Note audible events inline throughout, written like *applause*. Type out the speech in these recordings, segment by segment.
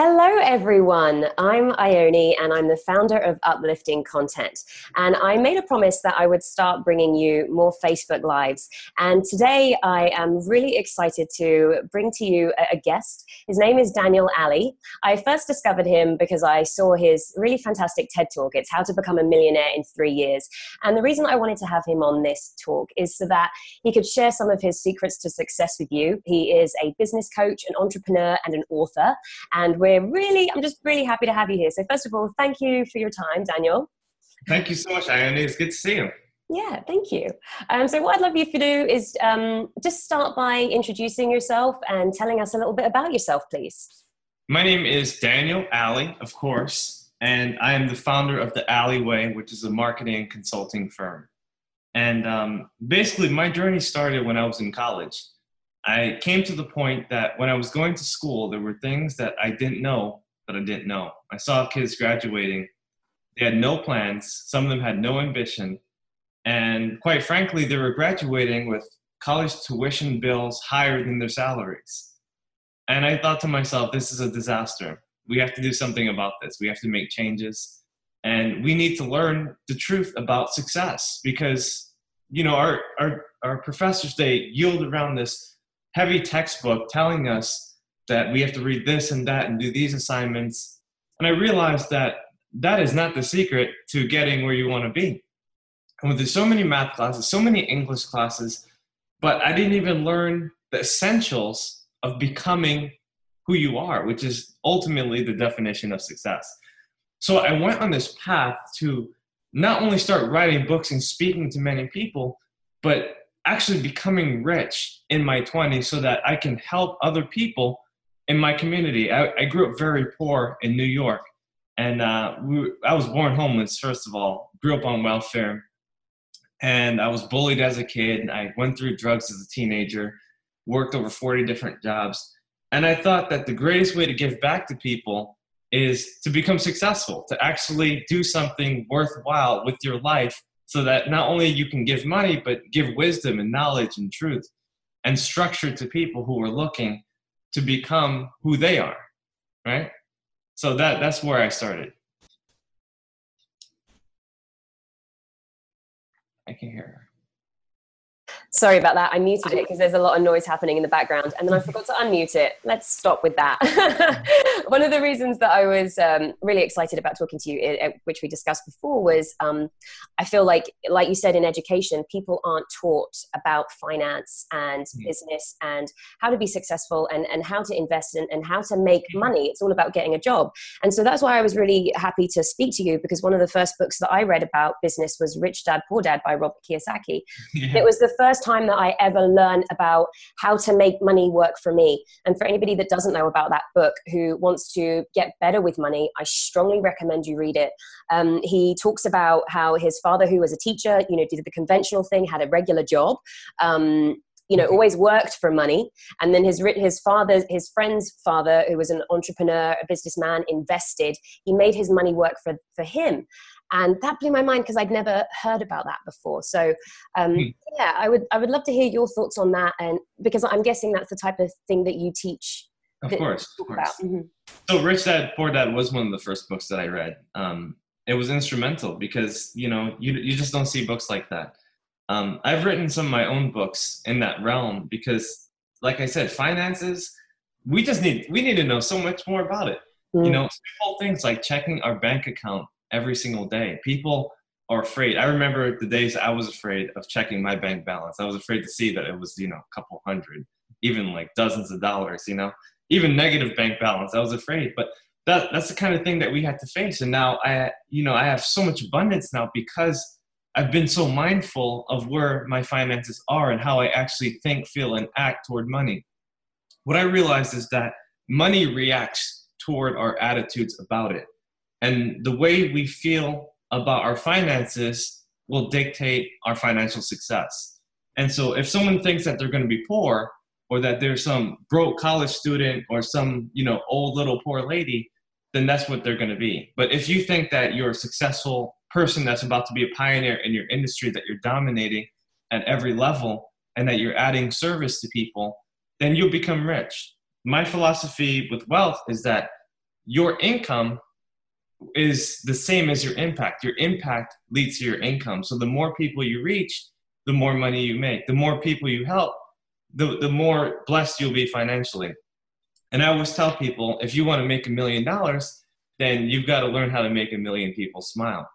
Hello, everyone. I'm Ione, and I'm the founder of Uplifting Content. And I made a promise that I would start bringing you more Facebook Lives. And today I am really excited to bring to you a guest. His name is Daniel Ally. I first discovered him because I saw his really fantastic TED Talk. It's How to Become a Millionaire in Three Years. And the reason I wanted to have him on this talk is so that he could share some of his secrets to success with you. He is a business coach, an entrepreneur, and an author. And we're we're really, I'm just really happy to have you here. So, first of all, thank you for your time, Daniel. Thank you so much, Ione. It's good to see you. Yeah, thank you. Um, so, what I'd love you to do is um, just start by introducing yourself and telling us a little bit about yourself, please. My name is Daniel Ally, of course, and I am the founder of The Alleyway, which is a marketing consulting firm. And um, basically, my journey started when I was in college. I came to the point that when I was going to school, there were things that I didn't know that I didn't know. I saw kids graduating. They had no plans. Some of them had no ambition. And quite frankly, they were graduating with college tuition bills higher than their salaries. And I thought to myself, this is a disaster. We have to do something about this. We have to make changes. And we need to learn the truth about success because, you know, our, our, our professors, they yield around this heavy textbook telling us that we have to read this and that and do these assignments. And I realized that that is not the secret to getting where you want to be. And there's so many math classes, so many English classes, but I didn't even learn the essentials of becoming who you are, which is ultimately the definition of success. So I went on this path to not only start writing books and speaking to many people, but actually becoming rich in my 20s so that I can help other people in my community. I, I grew up very poor in New York, and uh, we, I was born homeless, first of all, grew up on welfare, and I was bullied as a kid. And I went through drugs as a teenager, worked over 40 different jobs. And I thought that the greatest way to give back to people is to become successful, to actually do something worthwhile with your life so that not only you can give money, but give wisdom and knowledge and truth and structure to people who are looking to become who they are, right? So that that's where I started. I can hear her. Sorry about that. I muted it because there's a lot of noise happening in the background, and then I forgot to unmute it. Let's stop with that. *laughs* One of the reasons that I was um, really excited about talking to you, eh, eh, which we discussed before, was um, I feel like, like you said, in education, people aren't taught about finance and mm. business and how to be successful and, and how to invest and, and how to make mm. money. It's all about getting a job, and so that's why I was really happy to speak to you because one of the first books that I read about business was Rich Dad Poor Dad by Robert Kiyosaki. *laughs* Yeah. It was the first first time that I ever learned about how to make money work for me. And for anybody that doesn't know about that book who wants to get better with money, I strongly recommend you read it. Um, he talks about how his father, who was a teacher, you know, did the conventional thing, had a regular job. Um, you know always worked for money and then his his father his friend's father who was an entrepreneur a businessman invested he made his money work for for him and that blew my mind because I'd never heard about that before. So, um, hmm. yeah, I would I would love to hear your thoughts on that, and because I'm guessing that's the type of thing that you teach. Of course, of course. Mm-hmm. So, Rich Dad Poor Dad was one of the first books that I read. Um, it was instrumental because you know you you just don't see books like that. Um, I've written some of my own books in that realm because, like I said, finances. We just need we need to know so much more about it. Mm. You know, simple things like checking our bank account every single day. People are afraid. I remember the days I was afraid of checking my bank balance. I was afraid to see that it was, you know, a couple hundred, even like dozens of dollars, you know, even negative bank balance. I was afraid. But that that's the kind of thing that we had to face. And now I, you know, I have so much abundance now because I've been so mindful of where my finances are and how I actually think, feel, and act toward money. What I realized is that money reacts toward our attitudes about it. And the way we feel about our finances will dictate our financial success. And so if someone thinks that they're going to be poor or that they're some broke college student or some, you know, old little poor lady, then that's what they're going to be. But if you think that you're a successful person that's about to be a pioneer in your industry, that you're dominating at every level, and that you're adding service to people, then you'll become rich. My philosophy with wealth is that your income is the same as your impact. Your impact leads to your income. So the more people you reach, the more money you make. The more people you help, the, the more blessed you'll be financially. And I always tell people if you want to make a million dollars, then you've got to learn how to make a million people smile.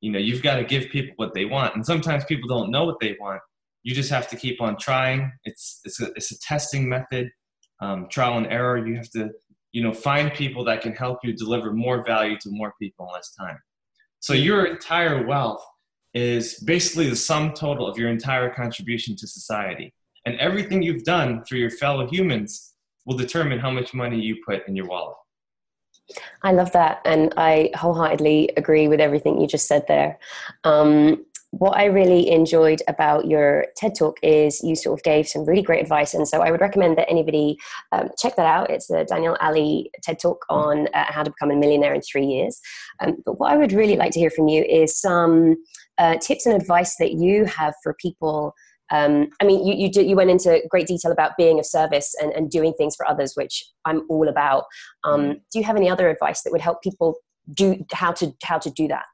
You know, you've got to give people what they want. And sometimes people don't know what they want. You just have to keep on trying. It's, it's, a, it's a testing method, um, trial and error. You have to you know find people that can help you deliver more value to more people in less time. So your entire wealth is basically the sum total of your entire contribution to society. And everything you've done for your fellow humans will determine how much money you put in your wallet. I love that, and I wholeheartedly agree with everything you just said there. Um, what I really enjoyed about your TED talk is you sort of gave some really great advice. And so I would recommend that anybody um, check that out. It's the Daniel Ally TED talk on uh, how to become a millionaire in three years. Um, but what I would really like to hear from you is some uh, tips and advice that you have for people. Um, I mean, you, you, did, you went into great detail about being of service and, and doing things for others, which I'm all about. Um, mm-hmm. do you have any other advice that would help people do how to how to do that?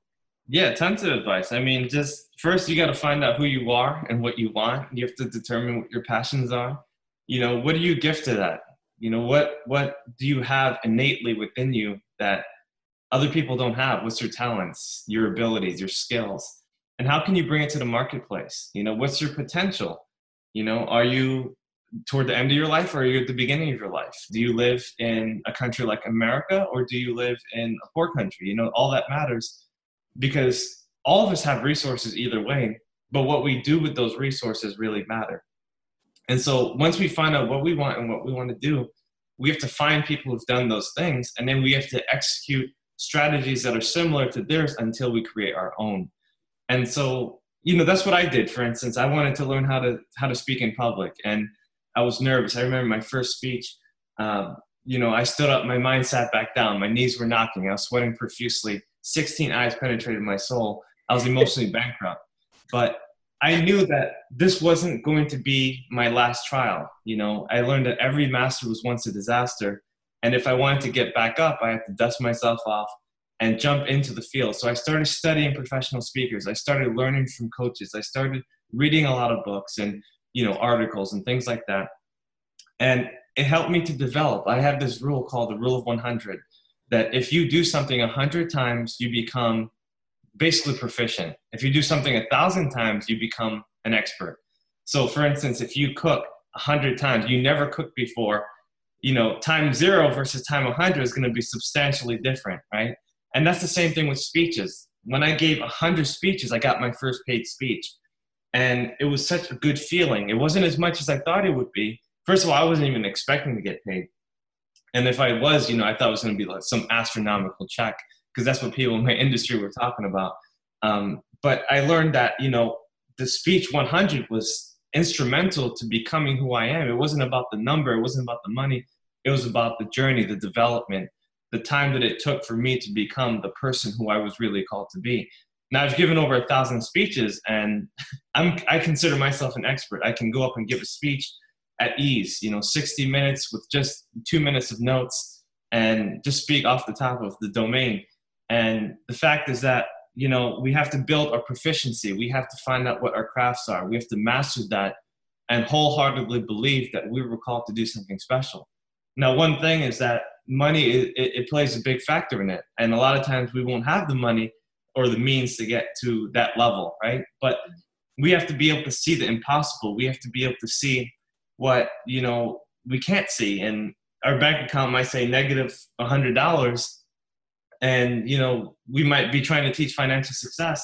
Yeah, tons of advice. I mean, just first you got to find out who you are and what you want. You have to determine what your passions are. You know, what are you gifted at? You know, what what do you have innately within you that other people don't have? What's your talents, your abilities, your skills? And how can you bring it to the marketplace? You know, what's your potential? You know, are you toward the end of your life or are you at the beginning of your life? Do you live in a country like America or do you live in a poor country? You know, all that matters because all of us have resources either way, but what we do with those resources really matter. And so once we find out what we want and what we want to do, we have to find people who've done those things, and then we have to execute strategies that are similar to theirs until we create our own. And so, you know, that's what I did. For instance, I wanted to learn how to how to speak in public, and I was nervous. I remember my first speech. Um, you know, I stood up, my mind sat back down, my knees were knocking, I was sweating profusely. 16 eyes penetrated my soul. I was emotionally *laughs* bankrupt. But I knew that this wasn't going to be my last trial. You know, I learned that every master was once a disaster. And if I wanted to get back up, I had to dust myself off and jump into the field. So I started studying professional speakers. I started learning from coaches. I started reading a lot of books and, you know, articles and things like that. And it helped me to develop. I have this rule called the rule of 100 that if you do something a hundred times, you become basically proficient. If you do something a thousand times, you become an expert. So, for instance, if you cook a hundred times, you never cooked before, you know, time zero versus time 100 is going to be substantially different, right? And that's the same thing with speeches. When I gave 100 speeches, I got my first paid speech. And it was such a good feeling. It wasn't as much as I thought it would be. First of all, I wasn't even expecting to get paid. And if I was, you know, I thought it was going to be like some astronomical check because that's what people in my *laughs* industry were talking about. Um, but I learned that, you know, the speech 100 was instrumental to becoming who I am. It wasn't about the number, it wasn't about the money, it was about the journey, the development, the time that it took for me to become the person who I was really called to be. Now I've given over a thousand speeches, and *laughs* I'm I consider myself an expert. I can go up and give a speech at ease, you know, 60 minutes with just two minutes of notes and just speak off the top of the domain. And the fact is that, you know, we have to build our proficiency. We have to find out what our crafts are. We have to master that and wholeheartedly believe that we were called to do something special. Now, one thing is that money, it, it plays a big factor in it. And a lot of times we won't have the money or the means to get to that level, right? But we have to be able to see the impossible. We have to be able to see what you know we can't see. And our bank account might say negative a hundred dollars. And you know we might be trying to teach financial success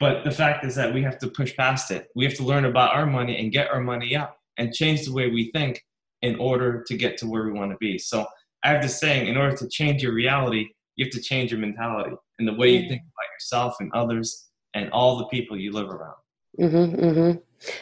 but the fact is that we have to push past it. We have to learn about our money and get our money up and change the way we think in order to get to where we want to be. So i have this saying in order to change your reality you have to change your mentality and the way you think about yourself and others and all the people you live around. Mm-hmm, mm-hmm.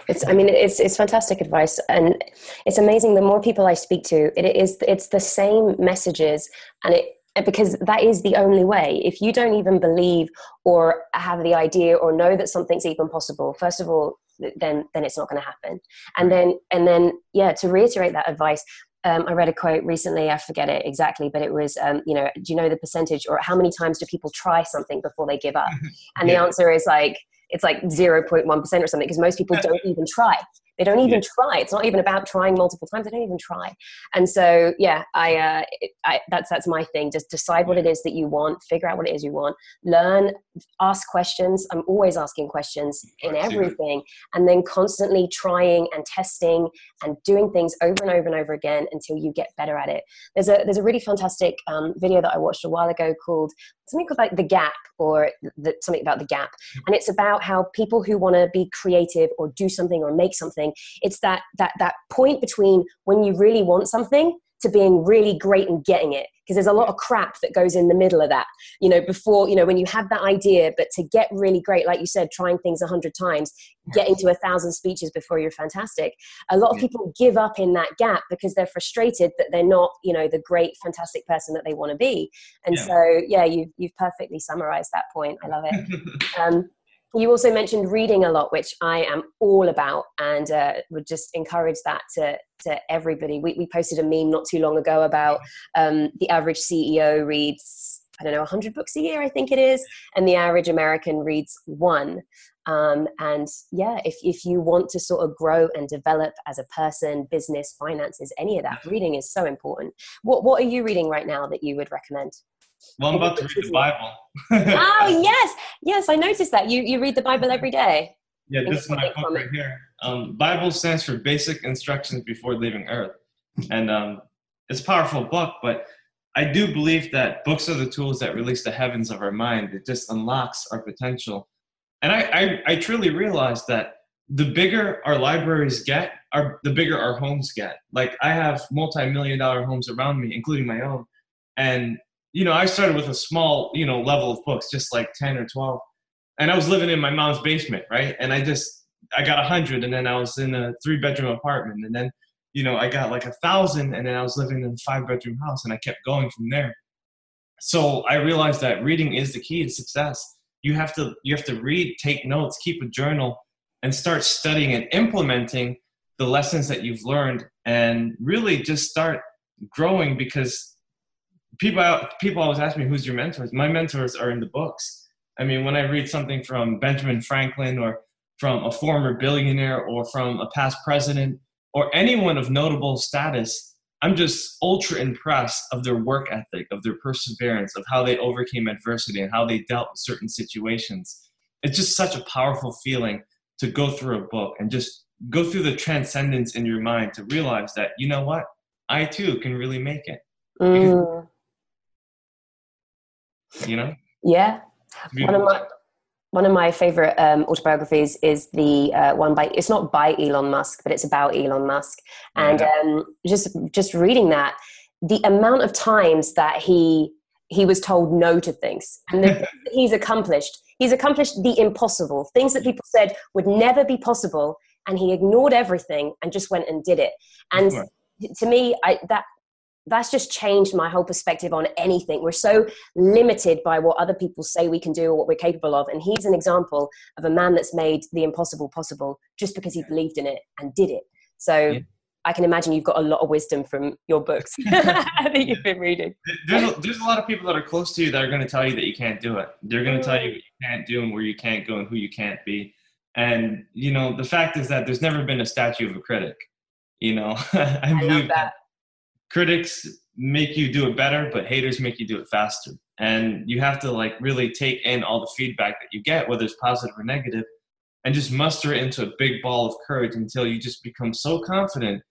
It's, I mean, it's it's fantastic advice, and it's amazing. The more people I speak to, it is it's the same messages, and it because that is the only way. If you don't even believe or have the idea or know that something's even possible, first of all, then then it's not going to happen. And then and then yeah, to reiterate that advice, um, I read a quote recently. I forget it exactly, but it was, um, you know, do you know the percentage or how many times do people try something before they give up? And yeah. the answer is like it's like 0.1% or something because most people don't even try. They don't even yeah. try. It's not even about trying multiple times. They don't even try. And so, yeah, I, uh, I, that's that's my thing. Just decide what it is that you want. Figure out what it is you want. Learn. Ask questions. I'm always asking questions in everything, and then constantly trying and testing and doing things over and over and over again until you get better at it. There's a there's a really fantastic um, video that I watched a while ago called something called like the gap or the, something about the gap, and it's about how people who want to be creative or do something or make something it's that that that point between when you really want something to being really great and getting it because there's a lot of crap that goes in the middle of that. You know before you know when you have that idea but to get really great like you said trying things a hundred times getting to a thousand speeches before you're fantastic a lot of people give up in that gap because they're frustrated that they're not you know the great fantastic person that they want to be. And yeah. so yeah you've, you've perfectly summarized that point. I love it. *laughs* Um, you also mentioned reading a lot, which I am all about, and uh, would just encourage that to to everybody. We, we posted a meme not too long ago about um, the average CEO reads I don't know 100 books a year, I think it is, and the average American reads one. Um, and yeah, if if you want to sort of grow and develop as a person, business, finances, any of that, reading is so important. What what are you reading right now that you would recommend? Well, I'm about to read the Bible. *laughs* oh yes, yes, I noticed that you you read the Bible every day. Yeah, this is my book right here. Um, Bible stands for Basic Instructions Before Leaving Earth, and um, it's a powerful book. But I do believe that books are the tools that release the heavens of our mind. It just unlocks our potential, and I I, I truly realize that the bigger our libraries get, our the bigger our homes get. Like I have multi-million dollar homes around me, including my own, and you know, I started with a small, you know, level of books, just like 10 or 12. And I was living in my mom's basement, right? And I just, I got a hundred and then I was in a three bedroom apartment. And then, you know, I got like a thousand and then I was living in a five bedroom house and I kept going from there. So I realized that reading is the key to success. You have to, you have to read, take notes, keep a journal and start studying and implementing the lessons that you've learned and really just start growing because people people always ask me who's your mentors. My mentors are in the books. I mean, when I read something from Benjamin Franklin or from a former billionaire or from a past president or anyone of notable status, I'm just ultra impressed of their work ethic, of their perseverance, of how they overcame adversity and how they dealt with certain situations. It's just such a powerful feeling to go through a book and just go through the transcendence in your mind to realize that, you know what, I too can really make it. Mm you know? Yeah. One of my one of my favorite um, autobiographies is the uh, one by it's not by elon musk but it's about elon musk. And yeah. um, just just reading that the amount of times that he he was told no to things and the *laughs* he's accomplished he's accomplished the impossible things that people said would never be possible and he ignored everything and just went and did it. And to me I, that that's just changed my whole perspective on anything. We're so limited by what other people say we can do or what we're capable of. And he's an example of a man that's made the impossible possible just because he believed in it and did it. So yeah. I can imagine you've got a lot of wisdom from your books *laughs* *laughs* that you've been reading. There's a, there's a lot of people that are close to you that are going to tell you that you can't do it. They're going to tell you mm. what you can't do and where you can't go and who you can't be. And, you know, the fact is that there's never been a statue of a critic. You know, *laughs* I, I believe that critics make you do it better, but haters make you do it faster. And you have to like really take in all the feedback that you get, whether it's positive or negative, and just muster it into a big ball of courage until you just become so confident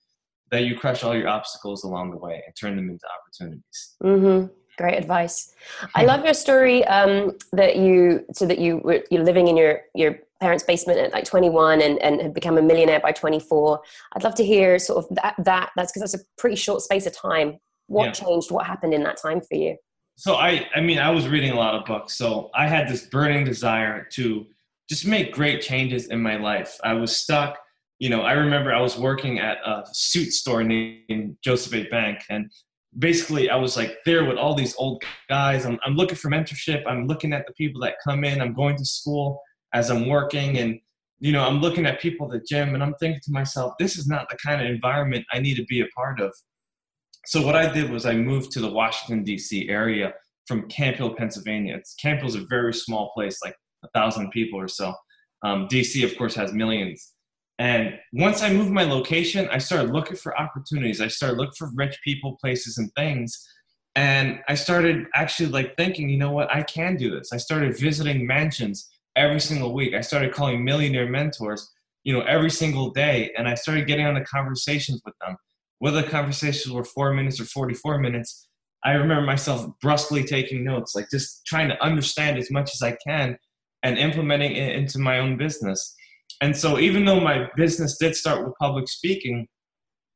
that you crush all your obstacles along the way and turn them into opportunities. Mm-hmm. Great advice. I love your story um, that you so that you were you're living in your your parents' basement at like 21 and, and had become a millionaire by 24. I'd love to hear sort of that, that that's because that's a pretty short space of time. What yeah. changed? What happened in that time for you? So I, I mean, I was reading a lot of books. So I had this burning desire to just make great changes in my life. I was stuck. You know, I remember I was working at a suit store named Joseph A. Bank, and basically I was like there with all these old guys. I'm, I'm looking for mentorship. I'm looking at the people that come in. I'm going to school as I'm working and you know, I'm looking at people at the gym and I'm thinking to myself, this is not the kind of environment I need to be a part of. so what I did was I moved to the Washington D.C. area from Camp Hill, Pennsylvania. It's, Camp Hill is a very small place, like a thousand people or so. Um, DC, of course, has millions. And once I moved my location, I started looking for opportunities. I started looking for rich people, places, and things. And I started actually like thinking, you know what, I can do this. I started visiting mansions every single week. I started calling millionaire mentors, you know, every single day. And I started getting on the conversations with them. Whether the conversations were four minutes or 44 minutes, I remember myself brusquely taking notes, like just trying to understand as much as I can and implementing it into my own business. And so, even though my business did start with public speaking,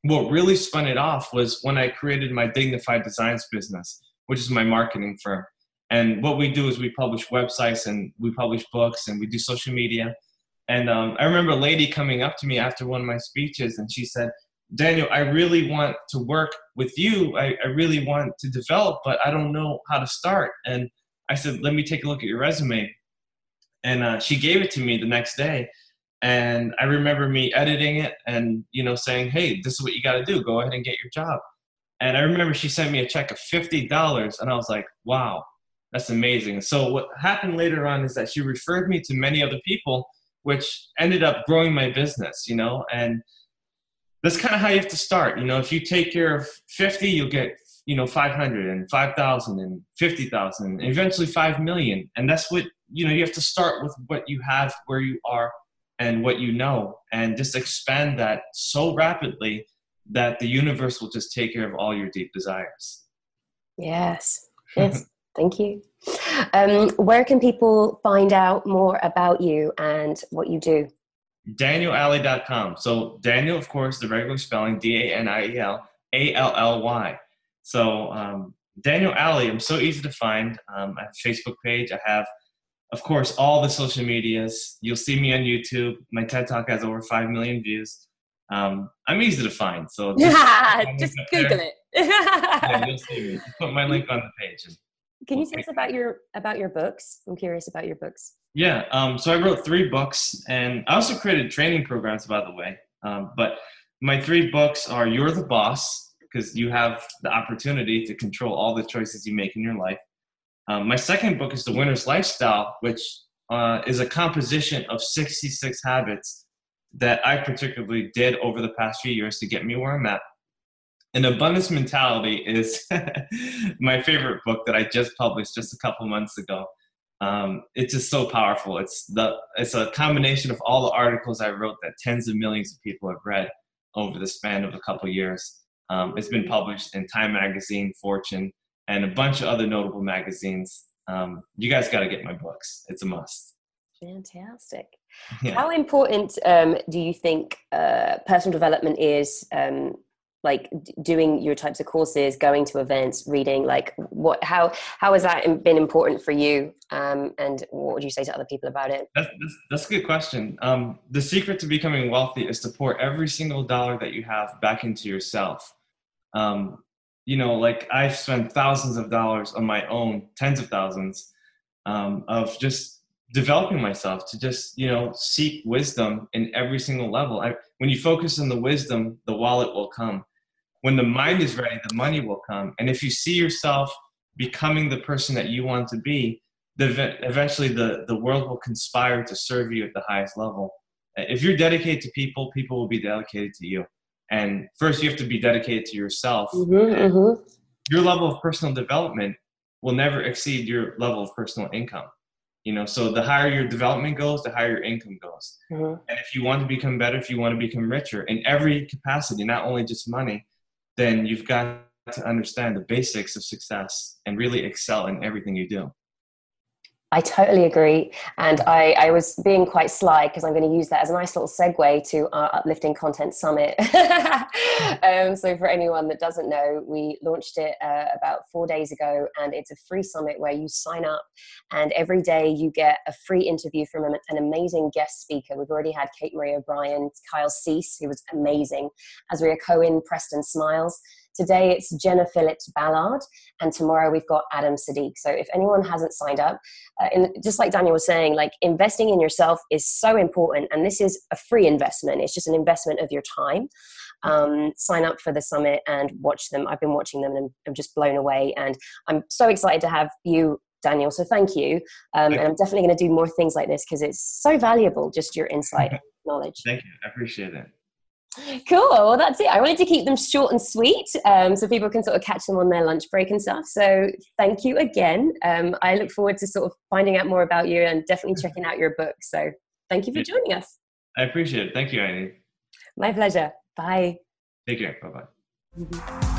what really spun it off was when I created my Dignified Designs business, which is my marketing firm. And what we do is we publish websites and we publish books and we do social media. And um, I remember a lady coming up to me after one of my speeches and she said, Daniel, I really want to work with you. I, I really want to develop, but I don't know how to start. And I said, let me take a look at your resume. And uh, she gave it to me the next day and i remember me editing it and you know saying hey this is what you got to do go ahead and get your job and i remember she sent me a check of $50 and i was like wow that's amazing. So what happened later on is that she referred me to many other people which ended up growing my business you know and that's kind of how you have to start you know. If you take care of 50 you'll get you know 500 and 5000 and 50000 and eventually 5 million. And that's what you know you have to start with what you have where you are and what you know and just expand that so rapidly that the universe will just take care of all your deep desires. Yes. Yes *laughs* thank you um, where can people find out more about you and what you do DanielAlly.com. so daniel of course the regular spelling d-a-n-i-e-l a-l-l-y so um, daniel ally i'm so easy to find um, i have a facebook page i have of course, all the social medias. You'll see me on YouTube. My TED Talk has over 5 million views. Um, I'm easy to find. So *laughs* just, just Google it. *laughs* yeah, you'll see me. Put my link on the page. Can you tell us about your about your books? I'm curious about your books. Yeah, um, so I wrote three books, and I also created training programs, by the way. Um, but my three books are "You're the Boss" because you have the opportunity to control all the choices you make in your life. Um, my second book is The Winner's Lifestyle, which uh, is a composition of 66 habits that I particularly did over the past few years to get me where I'm at. And Abundance Mentality is *laughs* my favorite book that I just published just a couple months ago. Um, it's just so powerful. It's the it's a combination of all the articles I wrote that tens of millions of people have read over the span of a couple years. Um, it's been published in Time Magazine, Fortune, and a bunch of other notable magazines. Um, you guys got to get my books. It's a must. Fantastic. Yeah. How important um, do you think uh, personal development is? Like doing your types of courses, going to events, reading. Like, what? How how has that been important for you? Um, and what would you say to other people about it? That's that's, that's a good question. Um, the secret to becoming wealthy is to pour every single dollar that you have back into yourself. Um, you know, like I've spent thousands of dollars on my own, tens of thousands, um, of just developing myself to just, you know, seek wisdom in every single level. I, when you focus on the wisdom, the wallet will come. When the mind is ready, the money will come. And if you see yourself becoming the person that you want to be, the, eventually the, the world will conspire to serve you at the highest level. If you're dedicated to people, people will be dedicated to you. And first, you have to be dedicated to yourself. Mm-hmm, mm-hmm. Your level of personal development will never exceed your level of personal income. You know, so the higher your development goes, the higher your income goes. Mm-hmm. And if you want to become better, if you want to become richer in every capacity, not only just money, then you've got to understand the basics of success and really excel in everything you do. I totally agree. And I, I was being quite sly because I'm going to use that as a nice little segue to our Uplifting Content Summit. *laughs* um, so, for anyone that doesn't know, we launched it uh, about four days ago, and it's a free summit where you sign up, and every day you get a free interview from an amazing guest speaker. We've already had Kate Marie O'Brien, Kyle Cease, who was amazing, Azria Cohen, Preston Smiles. Today it's Jenna Phillips Ballard, and tomorrow we've got Adam Siddiq. So if anyone hasn't signed up, uh, in, just like Daniel was saying, like investing in yourself is so important, and this is a free investment. It's just an investment of your time. um, sign up for the summit and watch them. I've been watching them and I'm, I'm just blown away. And I'm so excited to have you Daniel. So thank you. Um, and I'm definitely going to do more things like this because it's so valuable, just your insight and *laughs* knowledge. Thank you. I appreciate it. Cool. Well, that's it. I wanted to keep them short and sweet um, so people can sort of catch them on their lunch break and stuff. So thank you again. Um, I look forward to sort of finding out more about you and definitely *laughs* checking out your book. So thank you for joining us. I appreciate it. Thank you, Annie. My pleasure. Bye. Take care. Bye bye. Mm-hmm.